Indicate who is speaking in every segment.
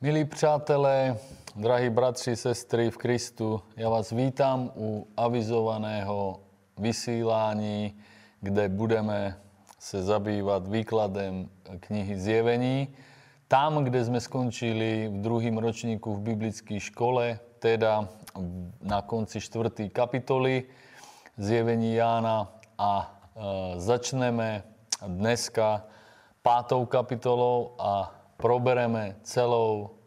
Speaker 1: Milí přátelé, drahí bratři, sestry v Kristu, já vás vítám u avizovaného vysílání, kde budeme se zabývat výkladem knihy Zjevení. Tam, kde jsme skončili v druhém ročníku v biblické škole, teda na konci čtvrtý kapitoly Zjevení Jána a e, začneme dneska pátou kapitolou a probereme celou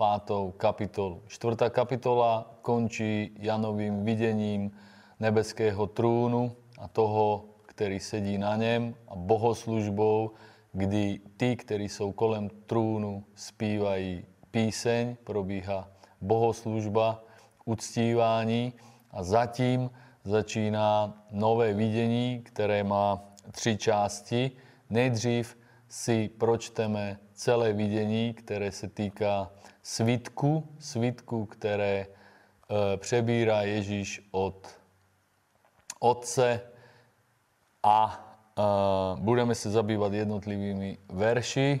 Speaker 1: pátou kapitolu. Štvrtá kapitola končí Janovým videním nebeského trúnu a toho, ktorý sedí na ňem a bohoslužbou, kdy tí, ktorí sú kolem trúnu, spívají píseň, probíha bohoslužba, uctívání a zatím začíná nové videní, které má tři části. Nejdřív si pročteme celé videní, které se týká svitku, svitku, které e, přebírá Ježíš od Otce a e, budeme se zabývat jednotlivými verši e,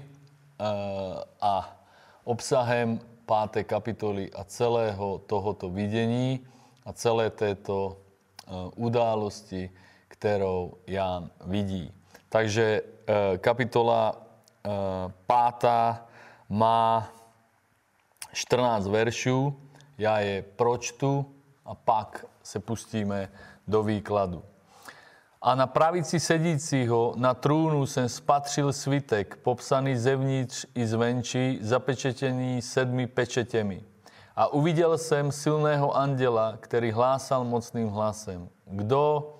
Speaker 1: a obsahem páté kapitoly a celého tohoto videní a celé této události, kterou Ján vidí. Takže kapitola pátá má 14 veršů, já je pročtu a pak se pustíme do výkladu. A na pravici sedícího na trůnu jsem spatřil svitek, popsaný zevnitř i zvenčí, zapečetěný sedmi pečetěmi. A uviděl jsem silného anděla, který hlásal mocným hlasem. Kdo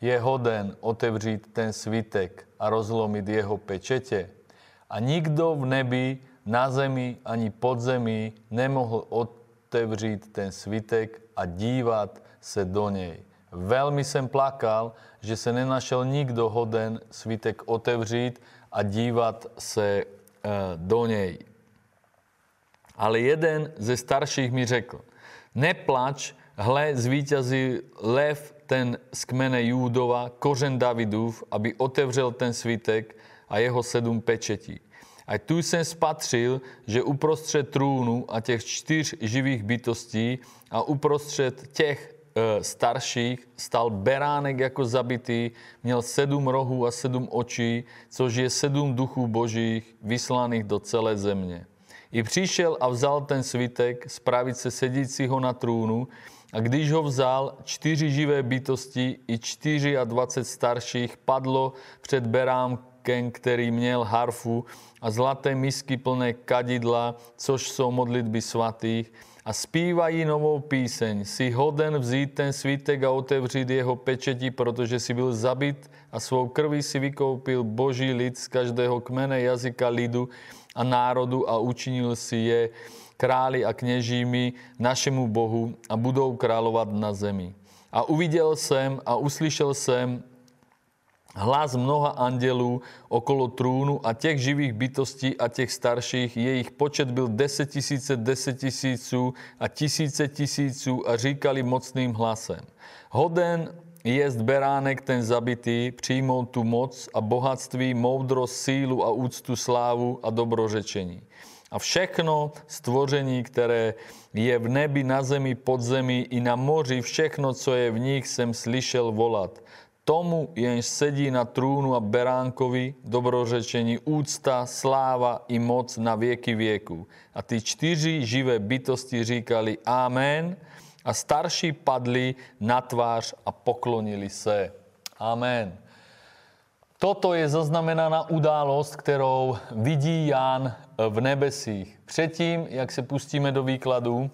Speaker 1: je hoden otevřít ten svitek a rozlomit jeho pečetě? A nikdo v nebi, na zemi ani pod zemi nemohl otevřít ten svitek a dívat se do něj. Velmi jsem plakal, že se nenašel nikdo hoden svitek otevřít a dívat se e, do něj. Ale jeden ze starších mi řekl, neplač, hle, zvítězí lev ten z kmene Júdova, kořen Davidův, aby otevřel ten svitek a jeho sedm pečetí. A tu jsem spatřil, že uprostřed trůnu a těch čtyř živých bytostí a uprostřed těch e, starších stal beránek jako zabitý, měl sedm rohů a sedm očí, což je sedm duchů božích vyslaných do celé země. I přišel a vzal ten svitek z pravice sedícího na trůnu a když ho vzal, čtyři živé bytosti i čtyři a dvacet starších padlo před beránkem, který měl harfu a zlaté misky plné kadidla, což jsou modlitby svatých, a zpívají novou píseň. Si hoden vzít ten svítek a otevřít jeho pečeti, protože si byl zabit a svou krví si vykoupil boží lid z každého kmene, jazyka, lidu a národu a učinil si je králi a kněžími našemu Bohu a budou královat na zemi. A uviděl jsem a uslyšel jsem hlas mnoha andělů okolo trůnu a těch živých bytostí a těch starších, jejich počet byl deset tisíce, deset tisíců a tisíce tisíců a říkali mocným hlasem. Hoden jest beránek ten zabitý, přijmout tu moc a bohatství, moudrost, sílu a úctu, slávu a dobrořečení. A všechno stvoření, které je v nebi, na zemi, pod zemi i na moři, všechno, co je v nich, jsem slyšel volat tomu, jenž sedí na trúnu a beránkovi, dobrořečení, úcta, sláva i moc na vieky vieku. A tí čtyři živé bytosti říkali Amen a starší padli na tvář a poklonili se. Amen. Toto je zaznamenaná událosť, ktorou vidí Ján v nebesích. Předtím, jak se pustíme do výkladu,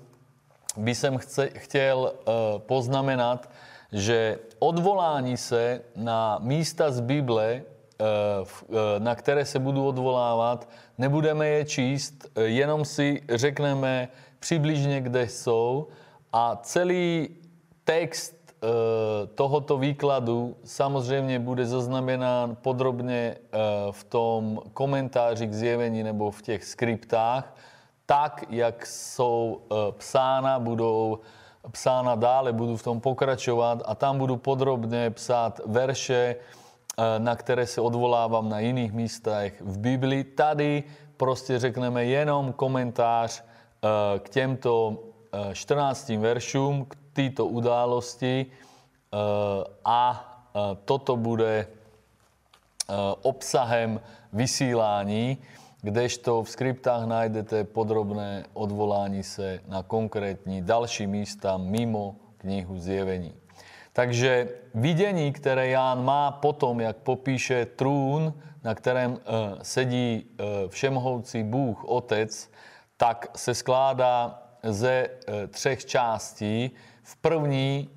Speaker 1: by som chce, chtěl uh, poznamenat, že odvolání se na místa z Bible, eh, eh, na které se budu odvolávat, nebudeme je číst, eh, jenom si řekneme přibližně, kde jsou. A celý text tohoto výkladu samozřejmě bude zaznamenán podrobně v tom komentáři k zjevení nebo v těch skriptách, tak, jak jsou psána, budou psána dále, budú v tom pokračovať a tam budú podrobne psát verše, e, na ktoré sa odvolávam na iných místach v Biblii. Tady prostě řekneme jenom komentář eh, k těmto 14 eh, veršům, k této události a toto bude obsahem vysílání, kdežto v skriptách najdete podrobné odvolání se na konkrétní další místa mimo knihu Zjevení. Takže vidění, které Ján má potom, jak popíše trůn, na kterém uh, sedí uh, všemohoucí Bůh, Otec, tak se skládá ze uh, třech částí. V první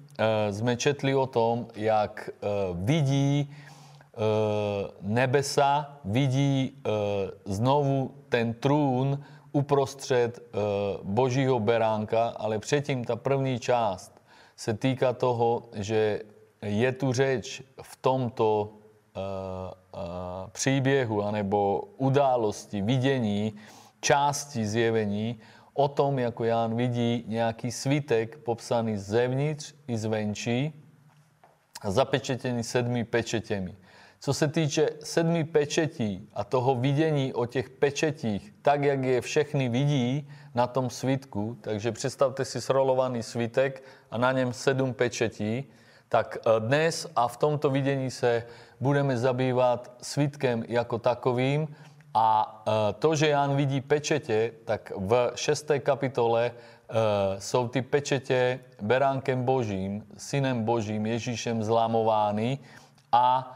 Speaker 1: jsme četli o tom, jak vidí nebesa, vidí uh, znovu ten trůn uprostřed uh, Božího beránka, ale předtím ta první část se týka toho, že je tu řeč v tomto příběhu anebo události, vidění, části zjevení o tom, jako Ján vidí nějaký svitek popsaný zevnitř i zvenčí a zapečetěný sedmi pečetěmi. Co se týče sedmi pečetí a toho vidění o těch pečetích, tak jak je všechny vidí na tom svitku, takže představte si srolovaný svitek a na něm sedm pečetí, tak eh, dnes a v tomto vidění se budeme zabývat svitkem jako takovým a eh, to, že Jan vidí pečetě, tak v šesté kapitole eh, jsou ty pečetě beránkem božím, synem božím, Ježíšem zlamovány a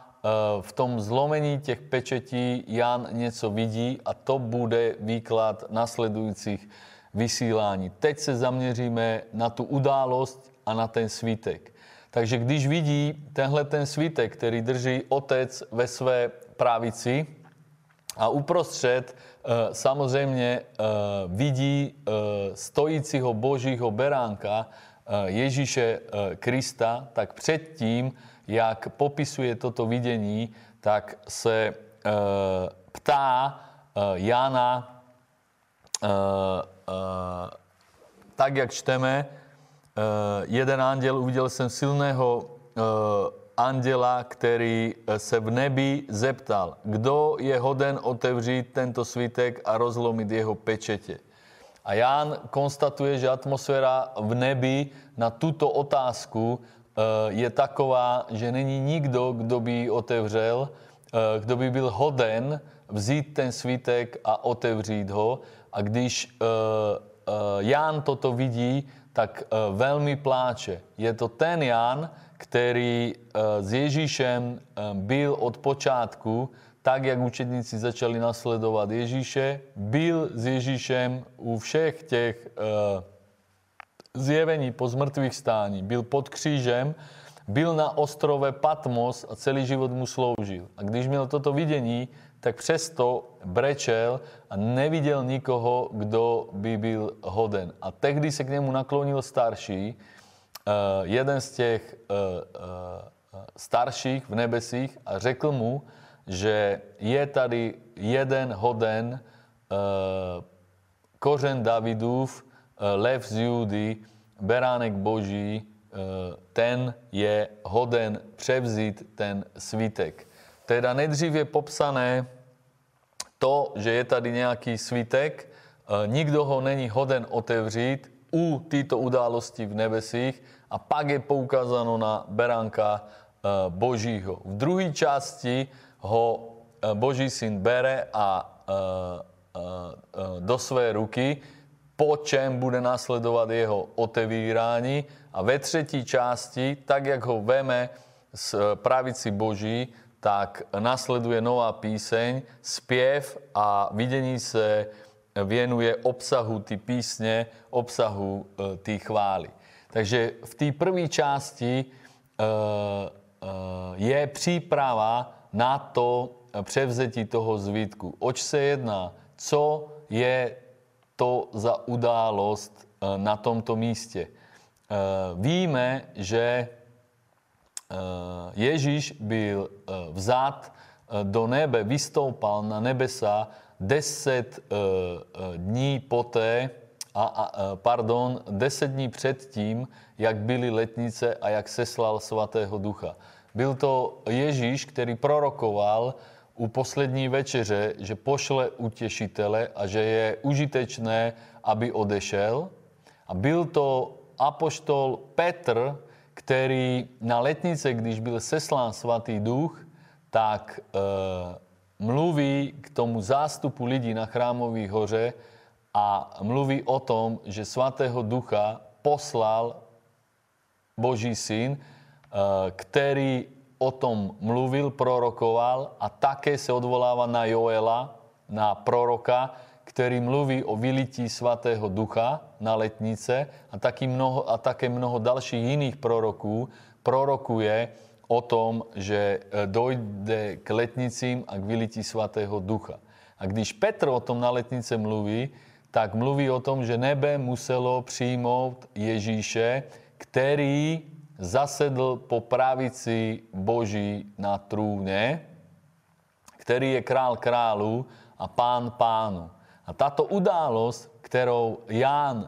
Speaker 1: v tom zlomení těch pečetí Jan něco vidí a to bude výklad nasledujících vysílání. Teď se zaměříme na tu událost a na ten svítek. Takže když vidí tenhle ten svítek, který drží otec ve své právici a uprostřed eh, samozřejmě eh, vidí stojícího božího beránka Ježíše Krista, tak předtím, jak popisuje toto vidění, tak se ptá Jana, tak jak čteme, Eh, jeden anděl, uviděl jsem silného eh, anděla, který se v nebi zeptal, kdo je hoden otevřít tento svitek a rozlomit jeho pečetě. A Ján konstatuje, že atmosféra v nebi na tuto otázku je taková, že není nikdo, kdo by otevřel, kdo by byl hoden vzít ten svitek a otevřít ho. A když Ján toto vidí, tak eh, velmi pláče. Je to ten Jan, který eh, s Ježíšem eh, byl od počátku, tak jak učedníci začali nasledovat Ježíše, byl s Ježíšem u všech těch zjevení po zmrtvých stání, byl pod křížem, byl na ostrove Patmos a celý život mu sloužil. A když měl toto vidění, tak přesto brečel a neviděl nikoho, kdo by byl hoden. A tehdy se k němu naklonil starší, uh, jeden z těch uh, uh, starších v nebesích a řekl mu, že je tady jeden hoden, kořen Davidův, lev z Judy, beránek boží, uh, ten je hoden převzít ten svítek. Teda nejdřív je popsané to, že je tady nějaký svitek, e, nikdo ho není hoden otevřít u této události v nebesích a pak je poukázáno na beránka e, Božího. V druhé části ho e, Boží syn bere a do své ruky, po čem bude následovat jeho otevírání a ve třetí části, tak jak ho veme z pravici Boží, tak nasleduje nová píseň, zpěv a vidění se věnuje obsahu ty písně, obsahu e, té chvály. Takže v té první části e, e, je příprava na to převzetí toho zvítku. Oč se jedná? Co je to za událost na tomto místě? Víme, že Eh, Ježíš byl vzat do nebe, vystoupal na nebesa 10 dní poté, a, a, pardon, 10 dní předtím, jak byly letnice a jak seslal svatého ducha. Byl to Ježíš, který prorokoval u poslední večeře, že pošle utešitele a že je užitečné, aby odešel. A byl to apoštol Petr, který na letnice, když byl seslán svatý duch, tak e, mluví k tomu zástupu lidí na chrámových hoře a mluví o tom, že svatého ducha poslal Boží syn, e, který o tom mluvil, prorokoval a také se odvoláva na Joela, na proroka, ktorý mluví o vylití Svatého Ducha na letnice a, taký mnoho, a také mnoho dalších iných proroků prorokuje o tom, že e, dojde k letnicím a k vylití Svatého Ducha. A když Petr o tom na letnice mluví, tak mluví o tom, že nebe muselo přijmout Ježíše, který zasedl po pravici Boží na trúne, ktorý je král králu a pán pánu. A táto událosť, ktorou Ján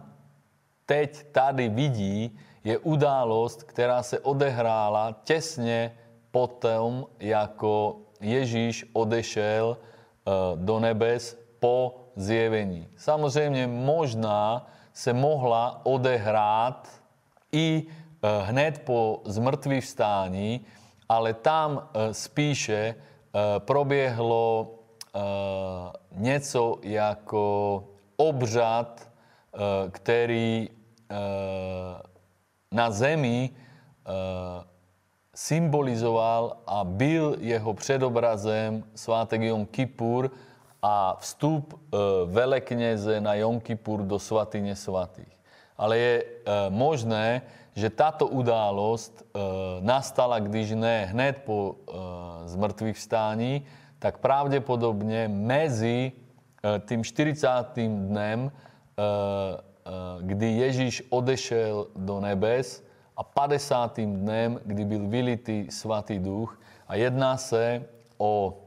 Speaker 1: teď tady vidí, je událosť, ktorá sa odehrála tesne potom, ako Ježíš odešel e, do nebes po zjevení. Samozrejme, možná sa mohla odehrát i hned po zmrtvých vstání, ale tam e, spíše probiehlo něco jako obřad, který na zemi symbolizoval a byl jeho předobrazem svátek Jom Kippur a vstup velekněze na Jom Kippur do svatyně svatých. Ale je možné, že táto událosť nastala, když ne hned po zmrtvých vstání, tak pravdepodobne medzi e, tým 40. dnem, e, e, kdy Ježíš odešel do nebes a 50. dnem, kdy byl vylitý Svatý duch. A jedná sa o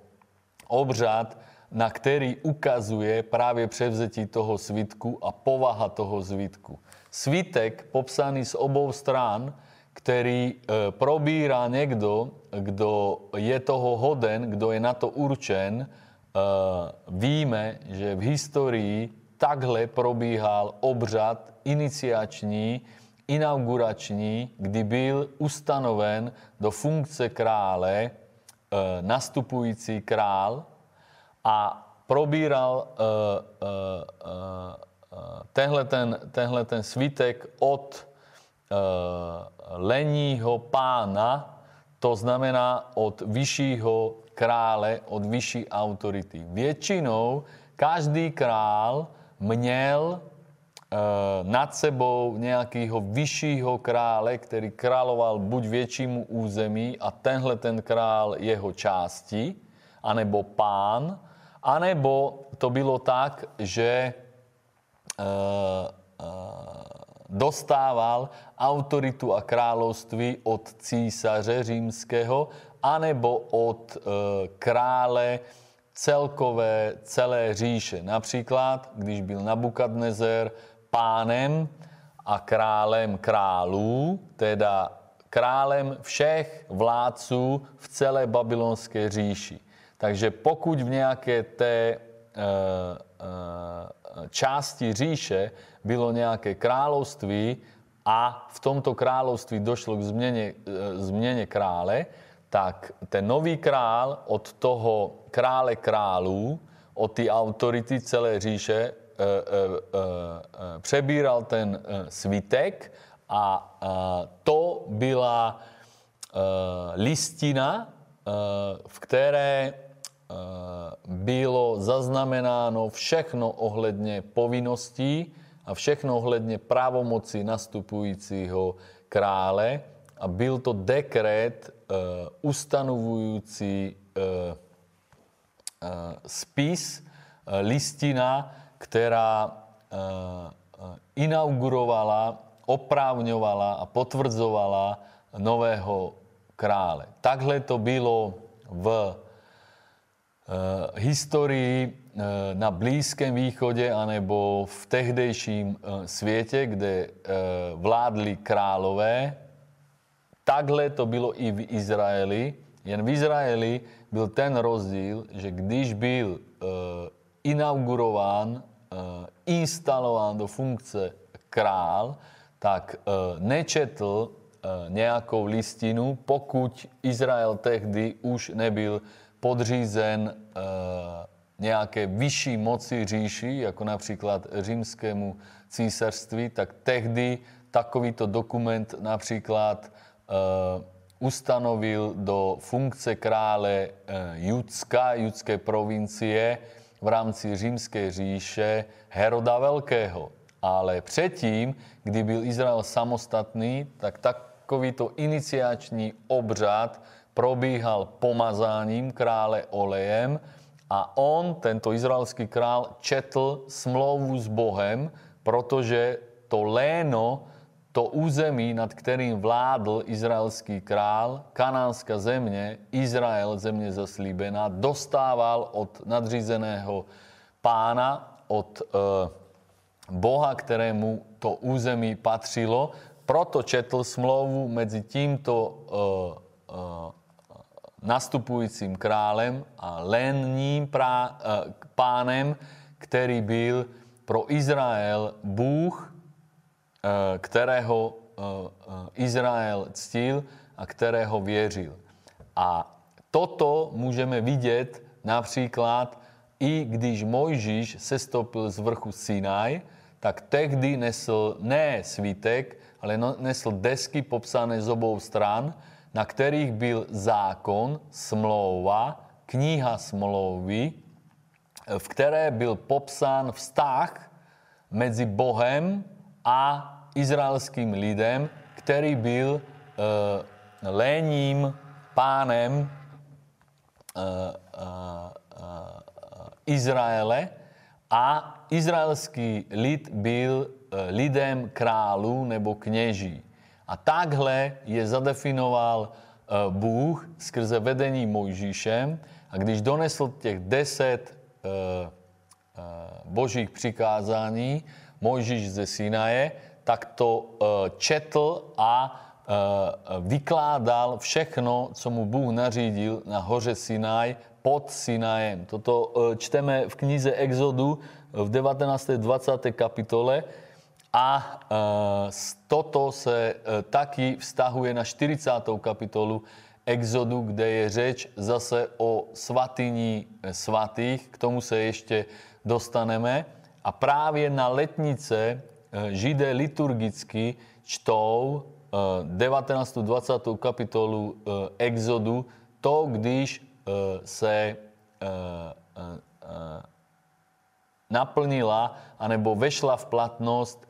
Speaker 1: obřad, na ktorý ukazuje práve převzetí toho svitku a povaha toho zvitku. Svitek popsaný z obou strán, ktorý probíra niekto, kdo je toho hoden, kdo je na to určen, uh, víme, že v histórii takhle probíhal obřad iniciační, inaugurační, kdy byl ustanoven do funkce krále uh, nastupující král a probíral tenhle, ten, tenhle ten svitek od uh, leního pána, to znamená od vyššího krále, od vyšší autority. Většinou každý král měl e, nad sebou nejakého vyššího krále, ktorý královal buď väčšímu území a tenhle ten král jeho části, anebo pán, anebo to bylo tak, že e, e, dostával autoritu a kráľovství od císaře římského anebo od e, krále celkové celé říše. Například, když byl Nabukadnezer pánem a králem králů, teda králem všech vládců v celé babylonské říši. Takže pokud v nějaké té e, e, části říše bylo nejaké kráľovství a v tomto kráľovství došlo k zmene, e, zmene krále, tak ten nový král od toho krále kráľů, od té autority celé říše, e, e, e, e, přebíral ten svitek a to byla listina, v které Eh, bylo zaznamenáno všechno ohledne povinností a všechno ohledne právomoci nastupujícího krále a byl to dekret uh, ustanovujúci uh, uh, spis, listina, ktorá uh, inaugurovala, oprávňovala a potvrdzovala nového krále. Takhle to bylo v Eh, histórii eh, na Blízkém východe anebo v tehdejším eh, sviete, kde vládli králové. Takhle to bylo i v Izraeli. Jen v Izraeli byl ten rozdíl, že když byl inaugurován, instalován do funkce král, tak nečetl nějakou listinu, pokud Izrael tehdy už nebyl podřízen e, nějaké vyšší moci říši, jako například římskému císařství, tak tehdy takovýto dokument například e, ustanovil do funkce krále e, Judska, judské provincie v rámci římské říše Heroda Velkého. Ale předtím, kdy byl Izrael samostatný, tak takovýto iniciační obřad probíhal pomazáním krále olejem a on, tento izraelský král, četl smlouvu s Bohem, protože to léno, to území, nad kterým vládl izraelský král, kanánská země, Izrael, země zaslíbená, dostával od nadřízeného pána, od e, Boha, kterému to území patřilo. Proto četl smlouvu mezi tímto e, e, nastupujícím králem a lenním prá, e, pánem, který byl pro Izrael Bůh, e, kterého e, Izrael ctil a kterého věřil. A toto můžeme vidět například i když Mojžíš sestoupil z vrchu Sinaj, tak tehdy nesl ne svítek, ale no, nesl desky popsané z obou stran, na kterých byl zákon, smlouva, kniha smlouvy, v které byl popsán vztah mezi Bohem a izraelským lidem, který byl uh, léním pánem uh, uh, uh, Izraele a izraelský lid byl lidem králu nebo kněží. A takhle je zadefinoval eh, Bůh skrze vedení Mojžíšem a když donesl těch deset eh, eh, božích přikázání Mojžíš ze Sinaje, tak to četl a vykládal všechno, co mu Bůh nařídil na hoře Sinaj pod Sinajem. Toto čteme v knize Exodu v 19. 20. kapitole a e, toto se e, taky vztahuje na 40. kapitolu Exodu, kde je řeč zase o svatyní e, svatých. K tomu se ještě dostaneme. A právě na letnice Židé liturgicky čtou 19. 20. kapitolu Exodu to, když se naplnila anebo vešla v platnost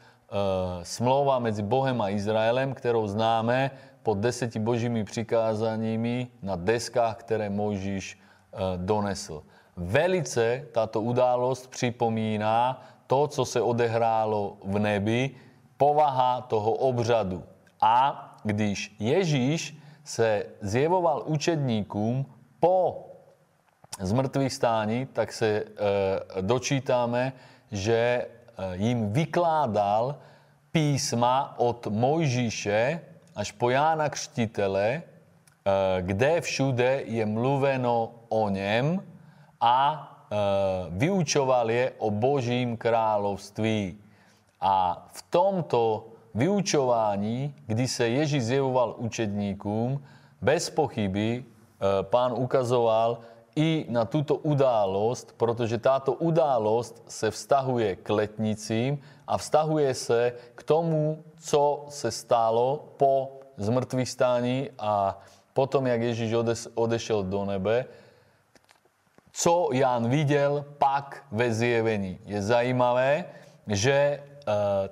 Speaker 1: smlouva medzi Bohem a Izraelem, ktorou známe pod deseti božími přikázaními na deskách, ktoré Mojžiš eh, donesl. Velice táto událosť připomíná to, co se odehrálo v nebi, povaha toho obřadu. A když Ježíš se zjevoval učedníkům po zmrtvých stání, tak se e, dočítáme, že Eh, jim vykládal písma od Mojžíše až po Jána Křtitele, eh, kde všude je mluveno o něm a eh, vyučoval je o Božím království. A v tomto vyučování, kdy se Ježíš zjevoval učedníkům, bez pochyby pán ukazoval, i na túto událosť, protože táto událosť se vztahuje k letnicím a vztahuje se k tomu, co se stalo po zmrtvých stání a potom, jak Ježíš odešel do nebe, co Jan viděl pak ve zjevení. Je zajímavé, že e,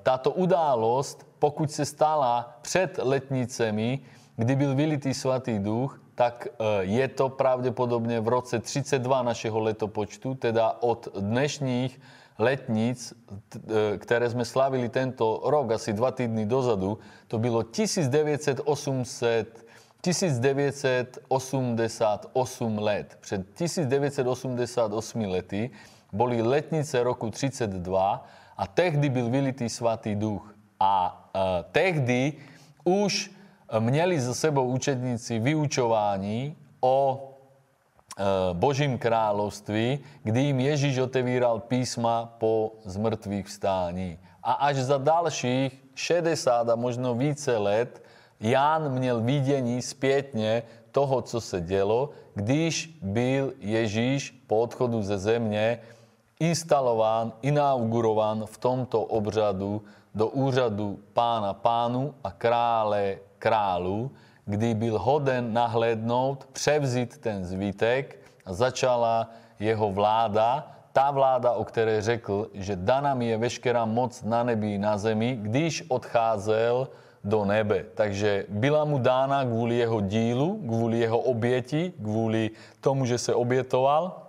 Speaker 1: táto událost, pokud se stala před letnicemi, kdy byl vylitý svatý duch, tak e, je to pravdepodobne v roce 32 našeho letopočtu, teda od dnešných letníc, e, ktoré sme slavili tento rok, asi dva týdny dozadu, to bylo 1900 1988 let. Před 1988 lety boli letnice roku 32 a tehdy byl vylitý svatý duch. A uh, tehdy už měli za sebou učedníci vyučování o Božím kráľovství, kdy im Ježiš otevíral písma po zmrtvých vstání. A až za dalších 60 a možno více let Ján měl vidění zpětně toho, co se dělo, když byl Ježíš po odchodu ze země instalován, inaugurován v tomto obřadu do úřadu pána pánu a krále králu, kdy byl hoden nahlédnout, převzít ten zvítek a začala jeho vláda, tá vláda, o které řekl, že daná mi je veškerá moc na nebi na zemi, když odcházel do nebe. Takže byla mu dána kvůli jeho dílu, kvůli jeho oběti, kvůli tomu, že se obětoval.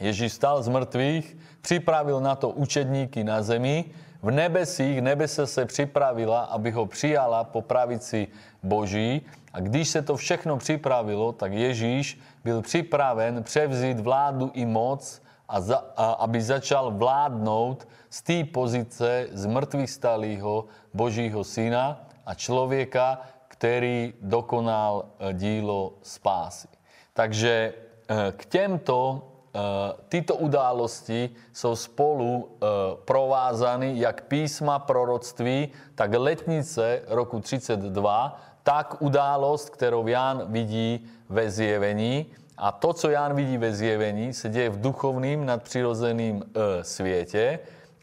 Speaker 1: Ježíš stal z mrtvých, připravil na to učedníky na zemi, v nebesích, nebese se připravila, aby ho přijala po pravici Boží. A když se to všechno připravilo, tak Ježíš byl připraven převzít vládu i moc, a, za, a aby začal vládnout z té pozice z mŕtvych stalého Božího syna a člověka, který dokonal e, dílo spásy. Takže e, k těmto e, tyto události jsou spolu provázány jak písma proroctví, tak letnice roku 32, tak událost, kterou Jan vidí ve zjevení. A to, co Jan vidí ve zjevení, se děje v duchovným nadpřirozeným e, světě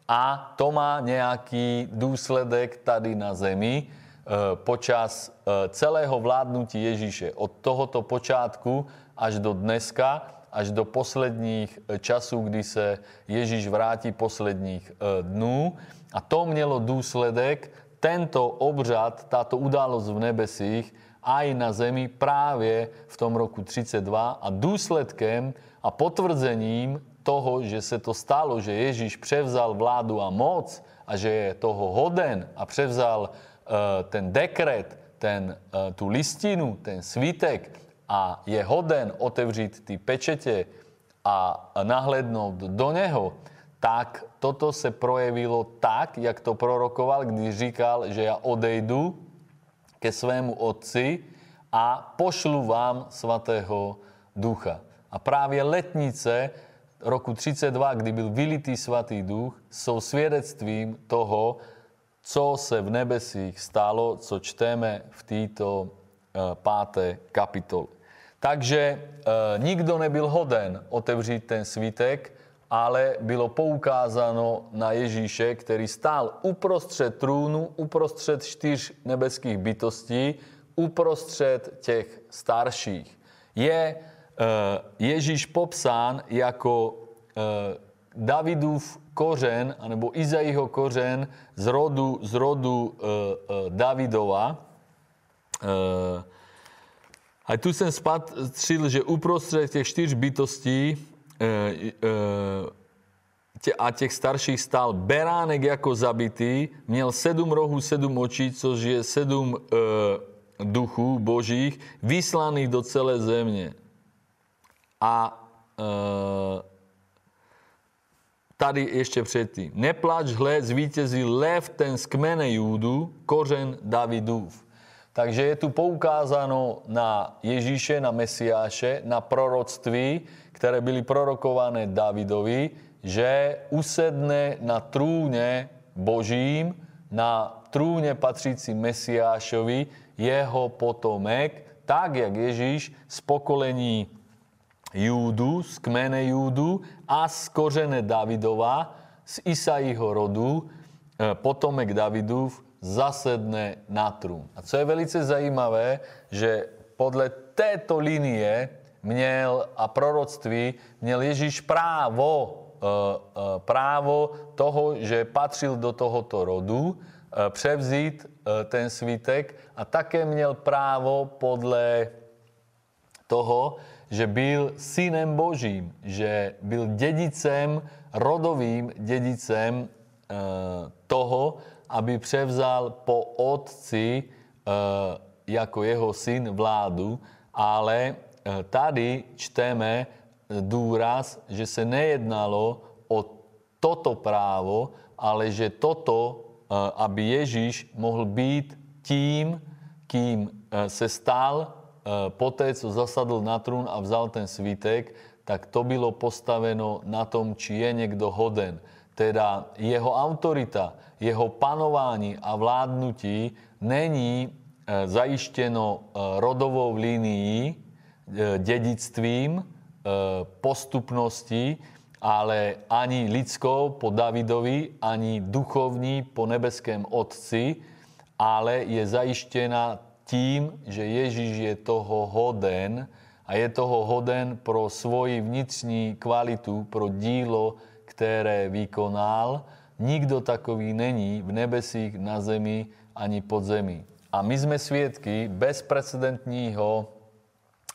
Speaker 1: a to má nějaký důsledek tady na zemi e, počas e, celého vládnutí Ježíše. Od tohoto počátku až do dneska, až do posledních e, časů, kdy se Ježíš vrátí posledních e, dnů. A to mělo důsledek, tento obřad, táto událost v nebesích, aj na zemi práve v tom roku 32 a dôsledkem a potvrdzením toho, že se to stalo, že Ježíš převzal vládu a moc a že je toho hoden a převzal uh, ten dekret, ten, uh, tú listinu, ten svitek a je hoden otevřít ty pečete a nahlednout do neho, tak toto se projevilo tak, jak to prorokoval, když říkal, že ja odejdu ke svému Otci a pošlu vám Svatého Ducha. A právě letnice roku 32, kdy byl vylitý Svatý Duch, jsou svědectvím toho, co se v nebesích stalo, co čteme v této e, páté kapitole. Takže e, nikdo nebyl hoden otevřít ten svítek, ale bylo poukázáno na Ježíše, který stál uprostřed trůnu, uprostřed čtyř nebeských bytostí, uprostřed těch starších. Je uh, Ježíš popsán jako uh, Davidův kořen, anebo Izaiho kořen z rodu, z rodu uh, Davidova. Uh, a tu jsem spatřil, že uprostřed těch čtyř bytostí E, e, a těch starších stál beránek jako zabitý, měl sedm rohů, sedm očí, což je sedm e, duchů božích, vyslaných do celé země. A e, tady ještě předtím. Neplač, hle, zvítězí lev ten z kmene Júdu, kořen Davidův. Takže je tu poukázáno na Ježíše, na Mesiáše, na proroctví, ktoré byli prorokované Davidovi, že usedne na trúne Božím, na trúne patríci Mesiášovi, jeho potomek, tak, jak Ježíš z pokolení Júdu, z kmene Júdu a z kořene Davidova, z Isaiho rodu, e, potomek Davidův, zasedne na trún. A co je velice zajímavé, že podle této linie měl a proroctví měl Ježíš právo, e, e, právo toho, že patřil do tohoto rodu, e, převzít ten svítek a také měl právo podle toho, že byl synem Božím, že byl dědicem, rodovým dědicem toho, aby převzal po otci jako jeho syn vládu, ale Eh, tady čteme eh, důraz, že se nejednalo o toto právo, ale že toto, eh, aby Ježíš mohl být tím, kým se stal poté, co zasadl na trůn a vzal ten svítek, tak to bylo postaveno na tom, či je někdo hoden. Teda jeho autorita, jeho panování a vládnutí není e, zajištěno e, rodovou linií, e, dedictvím, postupností, ale ani lidskou po Davidovi, ani duchovní po nebeském Otci, ale je zajištěna tím, že Ježíš je toho hoden a je toho hoden pro svoji vnitřní kvalitu, pro dílo, které vykonal. Nikdo takový není v nebesích, na zemi ani pod zemi. A my jsme svědky bezprecedentního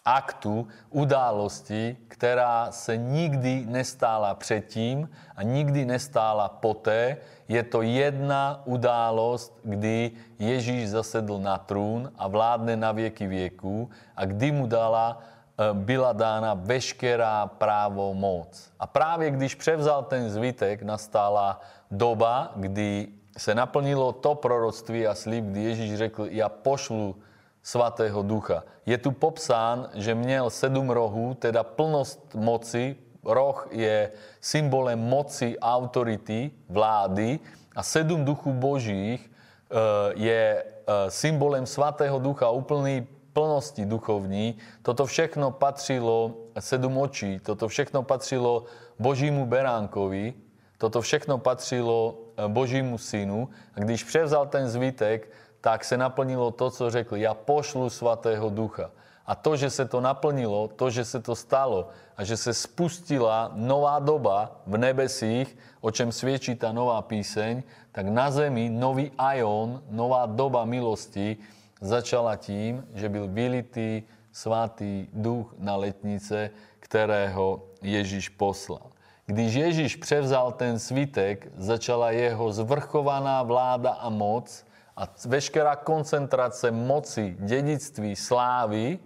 Speaker 1: aktu, události, která se nikdy nestála předtím a nikdy nestála poté. Je to jedna událost, kdy Ježíš zasedl na trůn a vládne na věky věků a kdy mu dala eh, byla dána veškerá právo moc. A právě když převzal ten zvytek, nastala doba, kdy se naplnilo to proroctví a slib, kdy Ježíš řekl, já pošlu svatého ducha. Je tu popsán, že měl sedm rohů, teda plnost moci. Roh je symbolem moci, autority, vlády a sedm duchů božích eh, je eh, symbolem svatého ducha, úplný plnosti duchovní. Toto všechno patřilo, sedm očí, toto všechno patřilo božímu beránkovi, toto všechno patřilo eh, božímu synu. A když převzal ten zvítek, tak se naplnilo to, co řekl. Já pošlu svatého ducha. A to, že se to naplnilo, to, že se to stalo a že se spustila nová doba v nebesích, o čem svědčí ta nová píseň, tak na zemi nový aion, nová doba milosti začala tím, že byl vylitý svatý duch na letnice, kterého Ježíš poslal. Když Ježíš převzal ten svitek, začala jeho zvrchovaná vláda a moc a veškerá koncentrace moci, dedictví, slávy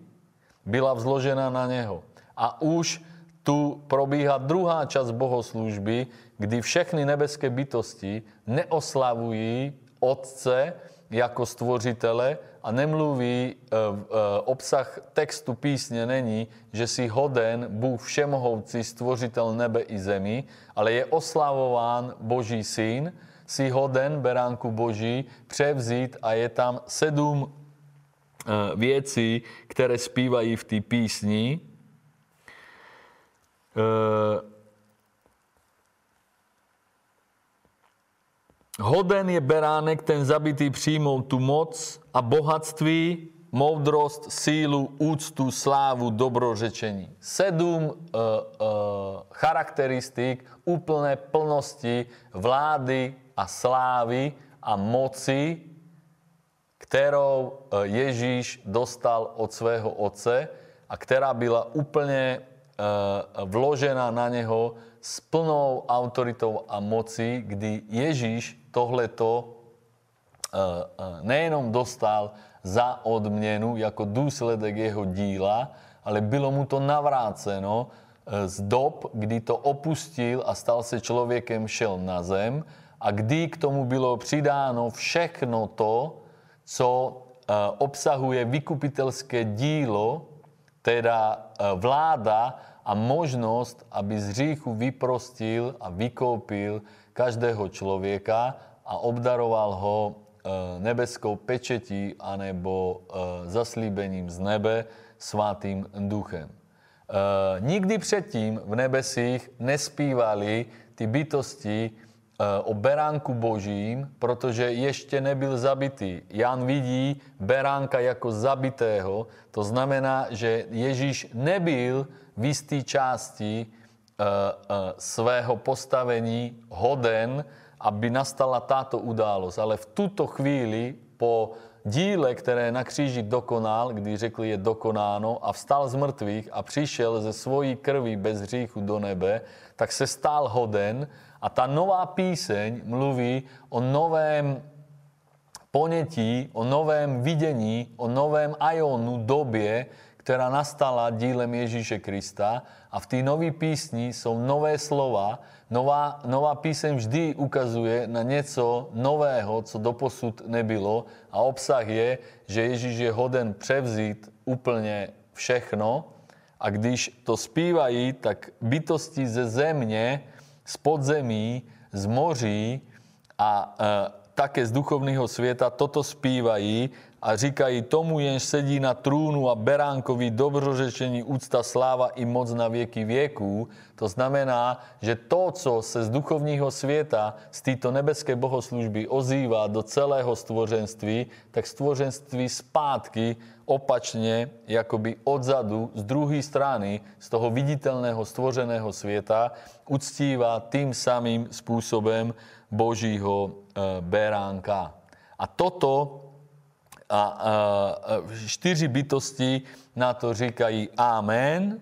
Speaker 1: byla vzložená na něho. A už tu probíhá druhá časť bohoslužby, kdy všechny nebeské bytosti neoslavují Otce jako stvořitele a nemluví, e, e, obsah textu písně není, že si hoden Bůh všemohoucí stvořitel nebe i zemi, ale je oslavován Boží syn, si hoden beránku Boží převzít a je tam sedm eh, věcí, které zpívají v té písni. Eh, hoden je beránek, ten zabitý přijmout tu moc a bohatství, moudrost, sílu, úctu, slávu, dobrořečení. Sedm uh, uh, charakteristik úplné plnosti vlády a slávy a moci, kterou e, Ježíš dostal od svého otce a která byla úplně e, vložena na něho s plnou autoritou a mocí, kdy Ježíš tohleto e, nejenom dostal za odměnu jako důsledek jeho díla, ale bylo mu to navráceno z dob, kdy to opustil a stal se člověkem, šel na zem a kdy k tomu bylo přidáno všechno to, co eh, obsahuje vykupitelské dílo, teda eh, vláda a možnost, aby z hříchu vyprostil a vykoupil každého člověka a obdaroval ho eh, nebeskou pečetí anebo zaslíbením z nebe svatým duchem. Nikdy předtím v nebesích nespívali ty bytosti, o beránku božím, protože ještě nebyl zabitý. Jan vidí beránka jako zabitého, to znamená, že Ježíš nebyl v jisté části svého postavení hoden, aby nastala táto událost. Ale v tuto chvíli po díle, které na kříži dokonal, kdy řekl je dokonáno a vstal z mrtvých a přišel ze svojí krví bez hříchu do nebe, tak se stál hoden a ta nová píseň mluví o novém ponětí, o novém vidění, o novém ajonu době, ktorá nastala dílem Ježíše Krista a v tej novej písni sú nové slova. Nová, nová písem vždy ukazuje na něco nového, co doposud nebylo. A obsah je, že Ježíš je hoden převzít úplně všechno. A když to zpívají, tak bytosti ze země, z podzemí, z moří a e, také z duchovného světa toto zpívají a říkají tomu, jenž sedí na trúnu a beránkovi dobrořečení, úcta, sláva i moc na věky věků. To znamená, že to, co se z duchovního světa, z této nebeské bohoslužby ozývá do celého stvořenství, tak stvořenství zpátky opačne, jakoby odzadu, z druhé strany, z toho viditelného stvořeného světa, uctívá tým samým spôsobem Božího e, beránka. A toto a, a štyri bytosti na to říkají Amen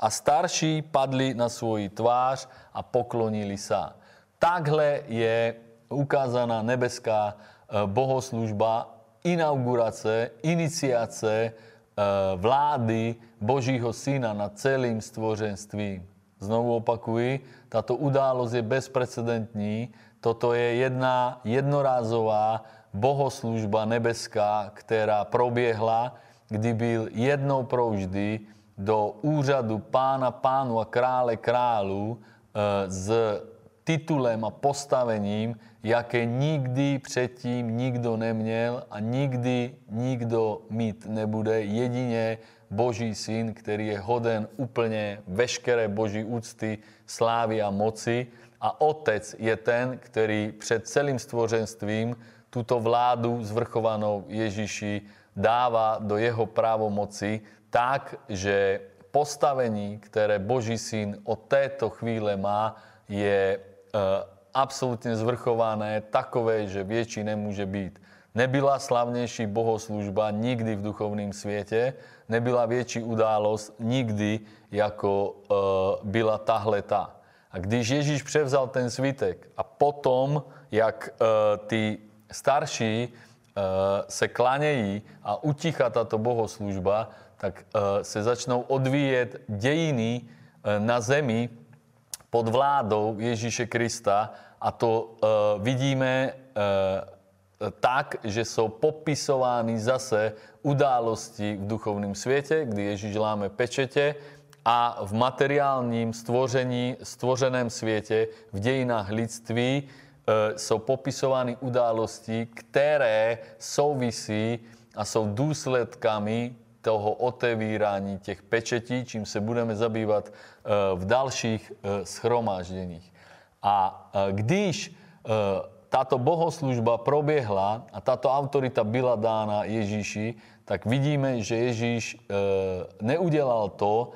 Speaker 1: a starší padli na svůj tvář a poklonili sa. Takhle je ukázaná nebeská e, bohoslužba, inaugurace, iniciace e, vlády Božího Syna nad celým stvořenstvím. Znovu opakuji, táto událosť je bezprecedentní. Toto je jedna jednorázová bohoslužba nebeská, ktorá probiehla, kdy byl jednou provždy do úřadu pána pánu a krále králu e, s titulem a postavením, jaké nikdy předtím nikdo neměl a nikdy nikdo mít nebude. Jedině Boží syn, který je hoden úplně veškeré Boží úcty, slávy a moci. A otec je ten, který před celým stvořenstvím túto vládu zvrchovanou Ježiši dáva do jeho právomoci tak, že postavení, ktoré Boží syn od této chvíle má, je e, absolútne zvrchované, takové, že větší nemôže byť. Nebyla slavnejší bohoslužba nikdy v duchovném světě, nebyla větší událosť nikdy, jako e, byla tahleta. A když Ježíš převzal ten svitek a potom, jak e, ty starší uh, se klanějí a uticha táto bohoslužba, tak uh, se začnou odvíjet dejiny uh, na zemi pod vládou Ježíše Krista. A to vidíme tak, že jsou popisovány zase události v duchovním světě, kdy Ježíš láme pečete a v materiálním stvoření, stvořeném světě, v dejinách lidství, E, sú popisované události, ktoré souvisí a sú dôsledkami toho otevírání těch pečetí, čím se budeme zabývat e, v dalších e, schromáždeních. A když táto bohoslužba probiehla a táto autorita byla dána Ježíši, tak vidíme, že Ježíš neudelal to,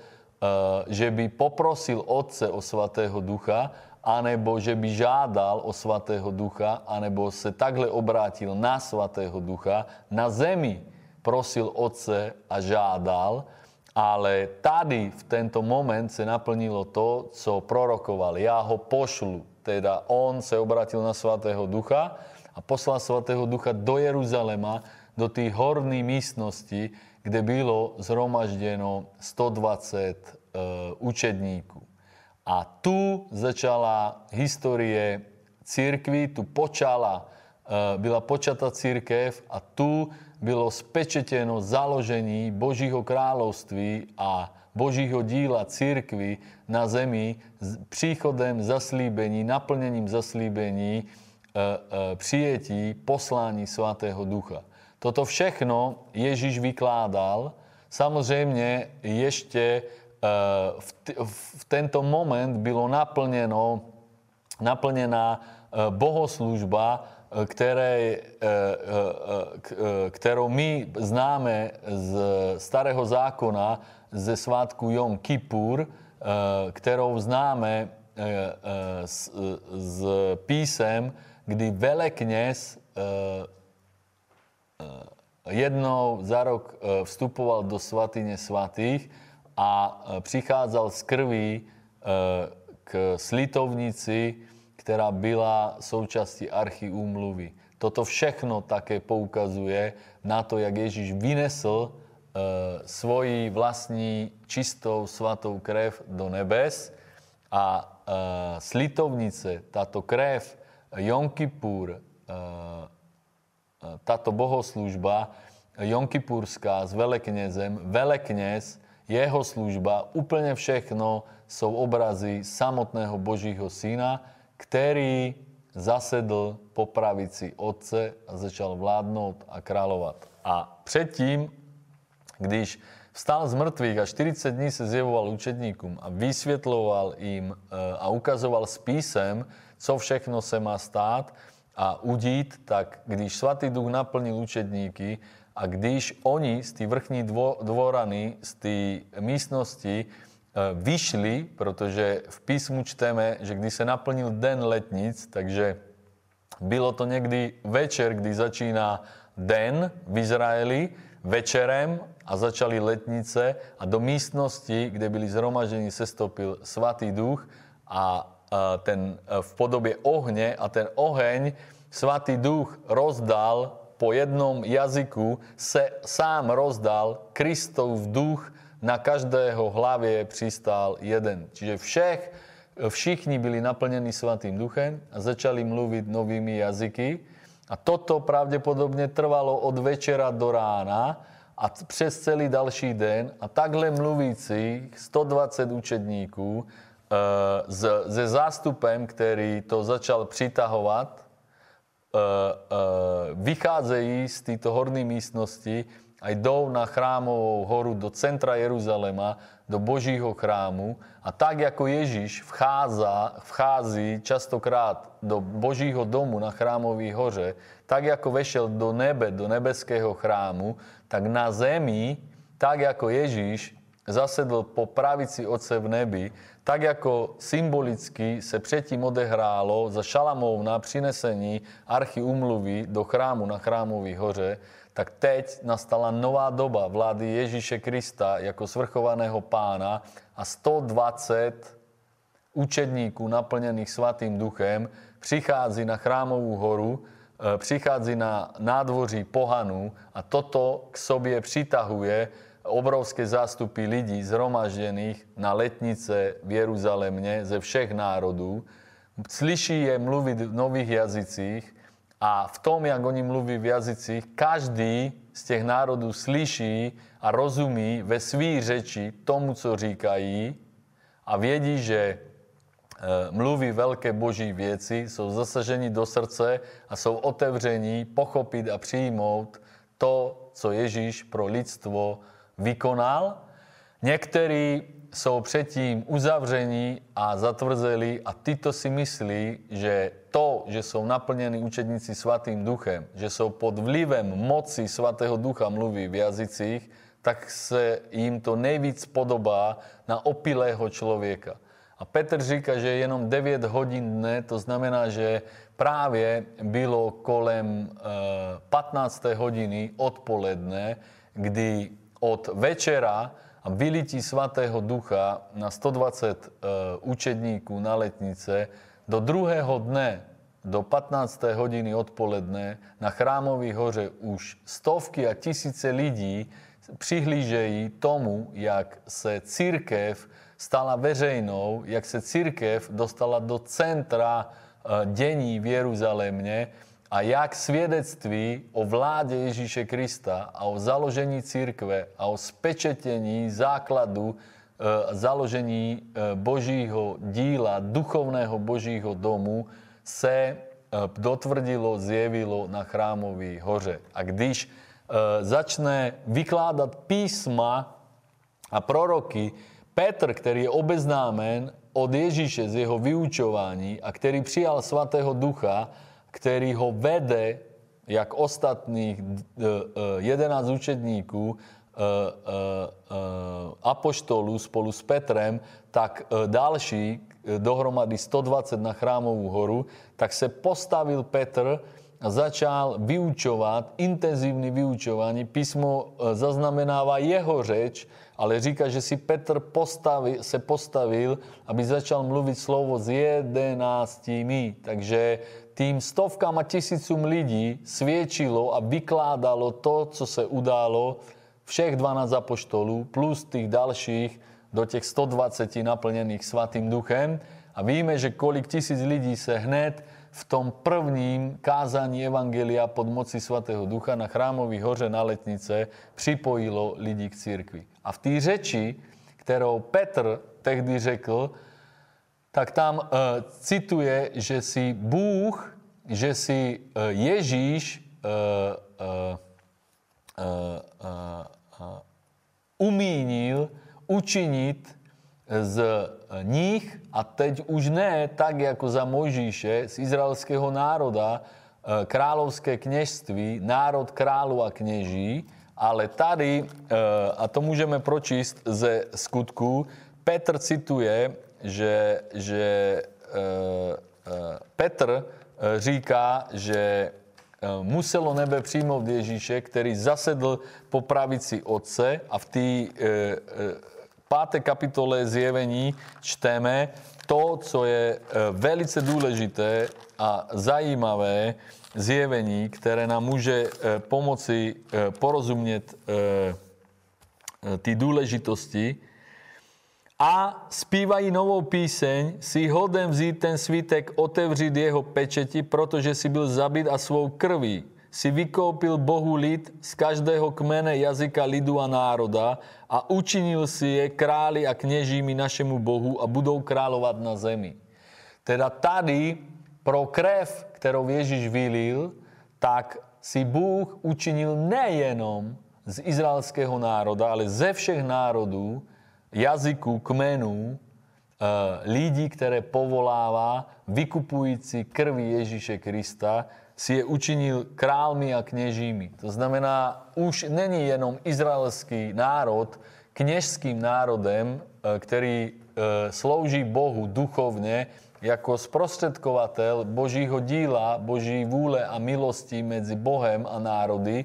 Speaker 1: že by poprosil Otce o Svatého Ducha, anebo že by žádal o Svatého Ducha, anebo se takhle obrátil na Svatého Ducha, na zemi prosil Otce a žádal, ale tady v tento moment se naplnilo to, co prorokoval. Já ho pošlu. Teda on se obratil na Svatého Ducha a poslal Svatého Ducha do Jeruzalema, do tých horných místností, kde bylo zhromaždeno 120 e, učedníků. A tu začala histórie církvy, tu počala, e, byla počata církev a tu bylo spečeteno založení Božího kráľovství a Božího díla církvy na zemi s príchodem zaslíbení, naplnením zaslíbení, e, e, přijetí, poslání Svatého Ducha. Toto všechno Ježíš vykládal. Samozrejme, ešte v, v tento moment bylo naplneno, naplnená e, bohoslužba, e, které, e, kterou my známe z starého zákona, ze svátku Jom Kippur, kterou známe z, z písem, kdy velekněz jednou za rok vstupoval do svatyne svatých a e, prichádzal z krví e, k slitovnici, ktorá byla součástí archy úmluvy. Toto všechno také poukazuje na to, jak Ježíš vynesl svoji vlastní čistou svatou krev do nebes a e, slitovnice, táto krev, Jom Kippur, e, táto bohoslužba, Jonkypurská s veleknězem, velekněz, jeho služba, úplne všechno sú obrazy samotného Božího syna, ktorý zasedl po pravici Otce a začal vládnout a kráľovať. A předtím, když vstal z mŕtvych a 40 dní se zjevoval učedníkům a vysvětloval im e, a ukazoval spísem, co všechno se má stát a udít, tak když svatý duch naplnil učedníky a když oni z té vrchní dvorany, z té místnosti e, vyšli, protože v písmu čteme, že když se naplnil den letnic, takže bylo to někdy večer, kdy začíná den v Izraeli, večerem a začali letnice a do místnosti, kde byli zhromaždení, se stopil svatý duch a ten e, v podobě ohně a ten oheň svatý duch rozdal po jednom jazyku, se sám rozdal Kristov duch na každého hlavě přistál jeden. Čiže všech, všichni byli naplnení svatým duchem a začali mluvit novými jazyky. A toto pravděpodobně trvalo od večera do rána a přes celý další den. A takhle mluvících 120 učedníků e, se zástupem, který to začal přitahovat, e, e, vycházejí z této horní místnosti a jdou na chrámovou horu do centra Jeruzalema, do Božího chrámu. A tak jako Ježíš vchádza, vchází častokrát do Božího domu na chrámový hoře, tak jako vešel do nebe, do nebeského chrámu, tak na zemi, tak jako Ježíš zasedl po pravici Otce v nebi, tak jako symbolicky se předtím odehrálo za Šalamov na přinesení archy umluvy do chrámu na chrámový hoře, tak teď nastala nová doba vlády Ježíše Krista jako svrchovaného pána a 120 učedníků naplnených svatým duchem přichází na chrámovú horu, e, přichází na nádvoří pohanu a toto k sobě přitahuje obrovské zástupy lidí zhromaždených na letnice v Jeruzalémne ze všech národů. Slyší je mluvit v nových jazycích a v tom, jak oni mluví v jazycích, každý z těch národů slyší a rozumí ve svý řeči tomu, co říkají a vědí, že e, mluví velké boží věci, jsou zasaženi do srdce a jsou otevření pochopit a přijmout to, co Ježíš pro lidstvo vykonal. Někteří jsou předtím uzavření a zatvrzeli a tyto si myslí, že to, že jsou naplněni učedníci svatým duchem, že jsou pod vlivem moci svatého ducha mluví v jazycích, tak se jim to nejvíc podobá na opilého člověka. A Petr říká, že jenom 9 hodin dne, to znamená, že právě bylo kolem 15. Eh, hodiny odpoledne, kdy od večera a vylití svatého ducha na 120 e, učedníků na letnice do druhého dne, do 15. hodiny odpoledne na chrámový hoře už stovky a tisíce lidí přihlížejí tomu, jak se církev stala veřejnou, jak se církev dostala do centra e, dění v Jeruzalémě, a jak svědectví o vládě Ježíše Krista a o založení církve a o spečetení základu e, založení e, božího díla, duchovného božího domu se e, dotvrdilo, zjevilo na chrámový hoře. A když e, začne vykládat písma a proroky, Petr, který je obeznámen od Ježíše z jeho vyučování a který přijal svatého ducha, který ho vede, jak ostatných 11 e, e, učedníků, e, apoštolů spolu s Petrem, tak další, dohromady 120 na chrámovú horu, tak se postavil Petr a začal vyučovat, intenzívne vyučovanie. Písmo zaznamenáva jeho řeč, ale říká, že si Petr postavi, se postavil, aby začal mluvit slovo s jedenáctimi. Takže tým stovkám a tisícům lidí svědčilo a vykládalo to, co se událo všech 12 apoštolů plus tých ďalších do těch 120 naplnených Svatým duchem. A víme, že kolik tisíc lidí se hned v tom prvním kázání Evangelia pod moci Svatého Ducha na chrámový hoře na Letnice připojilo lidí k církvi. A v té řeči, kterou Petr tehdy řekl, tak tam uh, cituje, že si Bůh, že si uh, Ježíš uh, uh, uh, uh, umínil učinit z nich, a teď už ne tak, jako za Mojžíše, z izraelského národa, královské kněžství, národ králu a kněží, ale tady, a to můžeme pročíst ze skutku, Petr cituje že, že Petr říká, že muselo nebe přijmout Ježíše, který zasedl po pravici Otce a v té páté kapitole zjevení čteme to, co je velice důležité a zajímavé zjevení, které nám může pomoci porozumět ty důležitosti a zpívají novou píseň, si hodem vzít ten svítek, otevřít jeho pečeti, protože si byl zabit a svou krví si vykoupil Bohu lid z každého kmene, jazyka, lidu a národa a učinil si je králi a kněžími našemu Bohu a budou královat na zemi. Teda tady pro krev, kterou Ježíš vylil, tak si Bůh učinil nejenom z izraelského národa, ale ze všech národů jazyku, kmenu, eh, lidí, které povolává, vykupující krvi Ježíše Krista, si je učinil králmi a kněžími. To znamená, už není jenom izraelský národ kněžským národem, eh, který eh, slouží Bohu duchovně jako sprostředkovatel Božího díla, Boží vůle a milosti mezi Bohem a národy,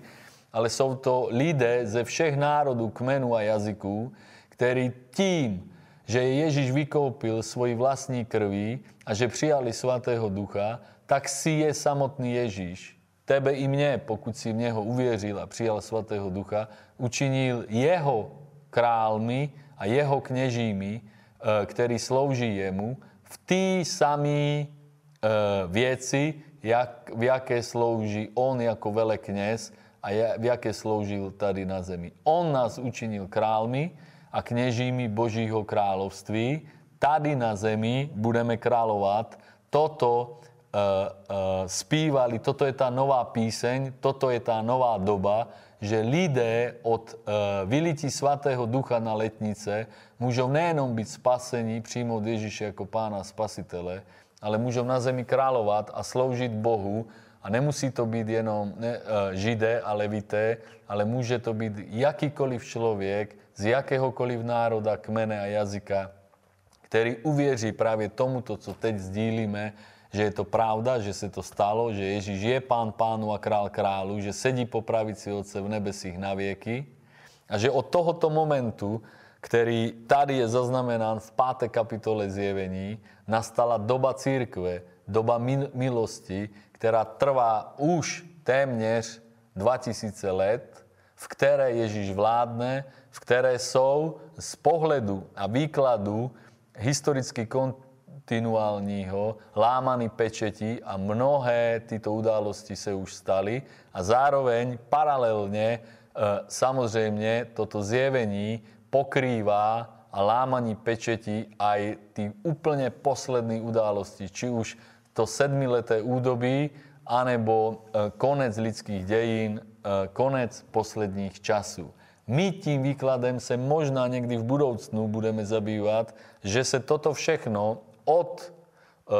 Speaker 1: ale jsou to lidé ze všech národů, kmenů a jazyků, ktorí tím, že Ježiš vykoupil svoj vlastní krví a že přijali Svatého Ducha, tak si je samotný Ježíš. Tebe i mne, pokud si v Neho uvěřil a přijal Svatého Ducha, učinil Jeho králmi a Jeho kněžími, eh, ktorí slouží Jemu, v tí samý eh, věci, jak, v jaké slouží On jako velekněz a v jaké sloužil tady na zemi. On nás učinil králmi, a kněžími Božího království. Tady na zemi budeme královat. Toto uh, uh, zpívali, toto je ta nová píseň, toto je ta nová doba, že lidé od uh, vylití svatého ducha na letnice můžou nejenom být spasení, přijmout Ježíše jako pána spasitele, ale můžou na zemi královat a sloužit Bohu a nemusí to být jenom ne, židé a levité, ale může to být jakýkoliv člověk, z jakéhokoliv národa, kmene a jazyka, ktorý uvěří právě tomuto, co teď sdílíme, že je to pravda, že se to stalo, že Ježíš je pán pánu a král králu, že sedí po pravici Otce v nebesích na vieky a že od tohoto momentu, který tady je zaznamenán v 5. kapitole zjevení, nastala doba církve, doba milosti, která trvá už téměř 2000 let, v které Ježíš vládne, v ktoré sú z pohledu a výkladu historicky kontinuálního lámaný pečeti a mnohé tyto události sa už stali a zároveň paralelne samozrejme toto zjevení pokrýva a lámaní pečeti aj tí úplne poslední události, či už to sedmileté údobí, anebo e, konec lidských dejín, konec posledních časů. My tím výkladem se možná někdy v budoucnu budeme zabývat, že se toto všechno od e,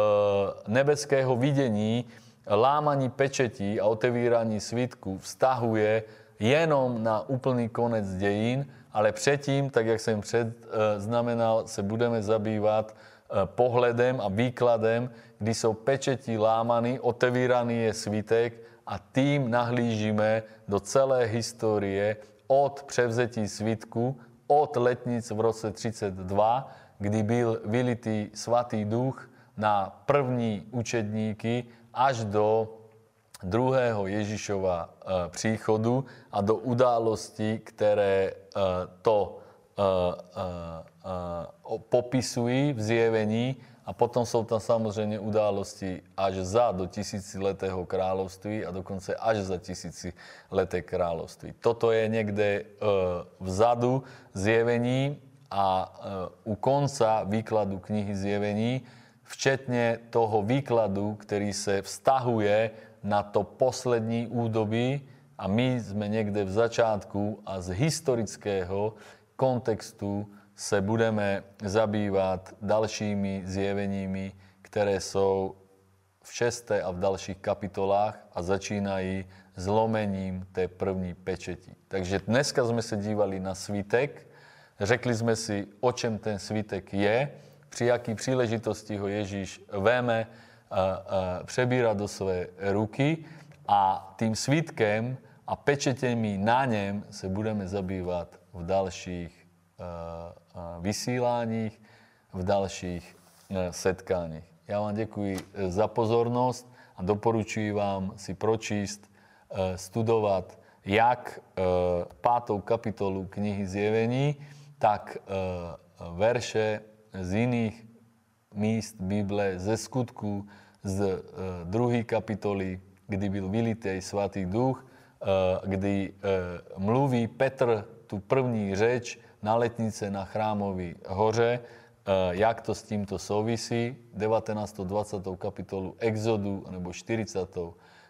Speaker 1: nebeského vidění, lámaní pečetí a otevírání svítku vztahuje jenom na úplný konec dějin, ale předtím, tak jak jsem předznamenal, se budeme zabývat e, pohledem a výkladem, kdy jsou pečetí lámaný, otevíraný je svítek a tým nahlížíme do celé histórie od převzetí svitku, od letnic v roce 32, kdy byl vylitý svatý duch na první učedníky až do druhého Ježišova e, příchodu a do událostí, které e, to popisují v zjevení a potom jsou tam samozřejmě události až za do tisíciletého království a dokonce až za tisícileté království. Toto je někde vzadu zjevení a u konca výkladu knihy zjevení, včetně toho výkladu, který se vztahuje na to poslední údobí a my jsme někde v začátku a z historického kontextu se budeme zabývat dalšími zjeveními, které jsou v šesté a v dalších kapitolách a začínají zlomením té první pečeti. Takže dneska jsme se dívali na svítek, řekli jsme si, o čem ten svítek je, při jaký příležitosti ho Ježíš veme, přebírá do své ruky a tým svítkem a pečetěmi na něm se budeme zabývat v dalších vysíláních, v dalších setkáních. Já vám e, za pozornost a doporučuji vám si pročíst, e, studovat jak e, pátou kapitolu knihy Zjevení, tak verše z jiných míst Bible, ze skutku, z druhé kapitoly, kdy byl vylitej svatý duch, kdy mluví Petr tu první řeč na letnice na Chrámový hoře, jak to s tímto souvisí, 19. 20. kapitolu Exodu nebo 40.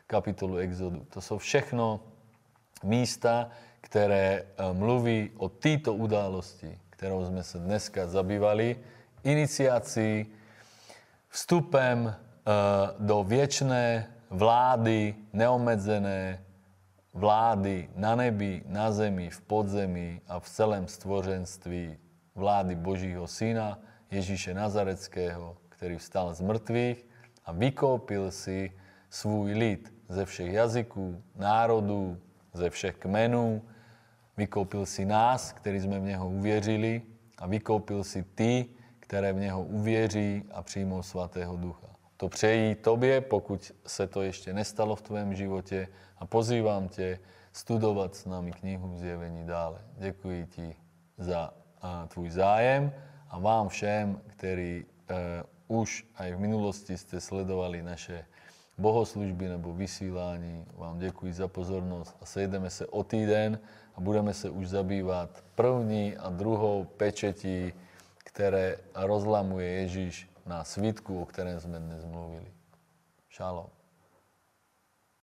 Speaker 1: kapitolu Exodu. To jsou všechno místa, které mluví o této události, kterou jsme se dneska zabývali, iniciací, vstupem do věčné vlády, neomezené vlády na nebi, na zemi, v podzemí a v celém stvořenství vlády Božího Syna, Ježíše Nazareckého, který vstal z mrtvých a vykoupil si svůj lid ze všech jazyků, národů, ze všech kmenů, vykoupil si nás, kteří jsme v něho uvěřili a vykoupil si ty, které v něho uvěří a přijmou svatého ducha. To přejí tobě, pokud se to ještě nestalo v tvém životě a pozývám tě studovat s námi knihu Zjevení dále. Děkuji ti za a, tvůj zájem a vám všem, kteří e, už aj v minulosti jste sledovali naše bohoslužby nebo vysílání. Vám děkuji za pozornost a sejdeme se o týden a budeme se už zabývat první a druhou pečetí, které rozlamuje Ježíš na svítku, o kterém jsme dnes mluvili. Šalom.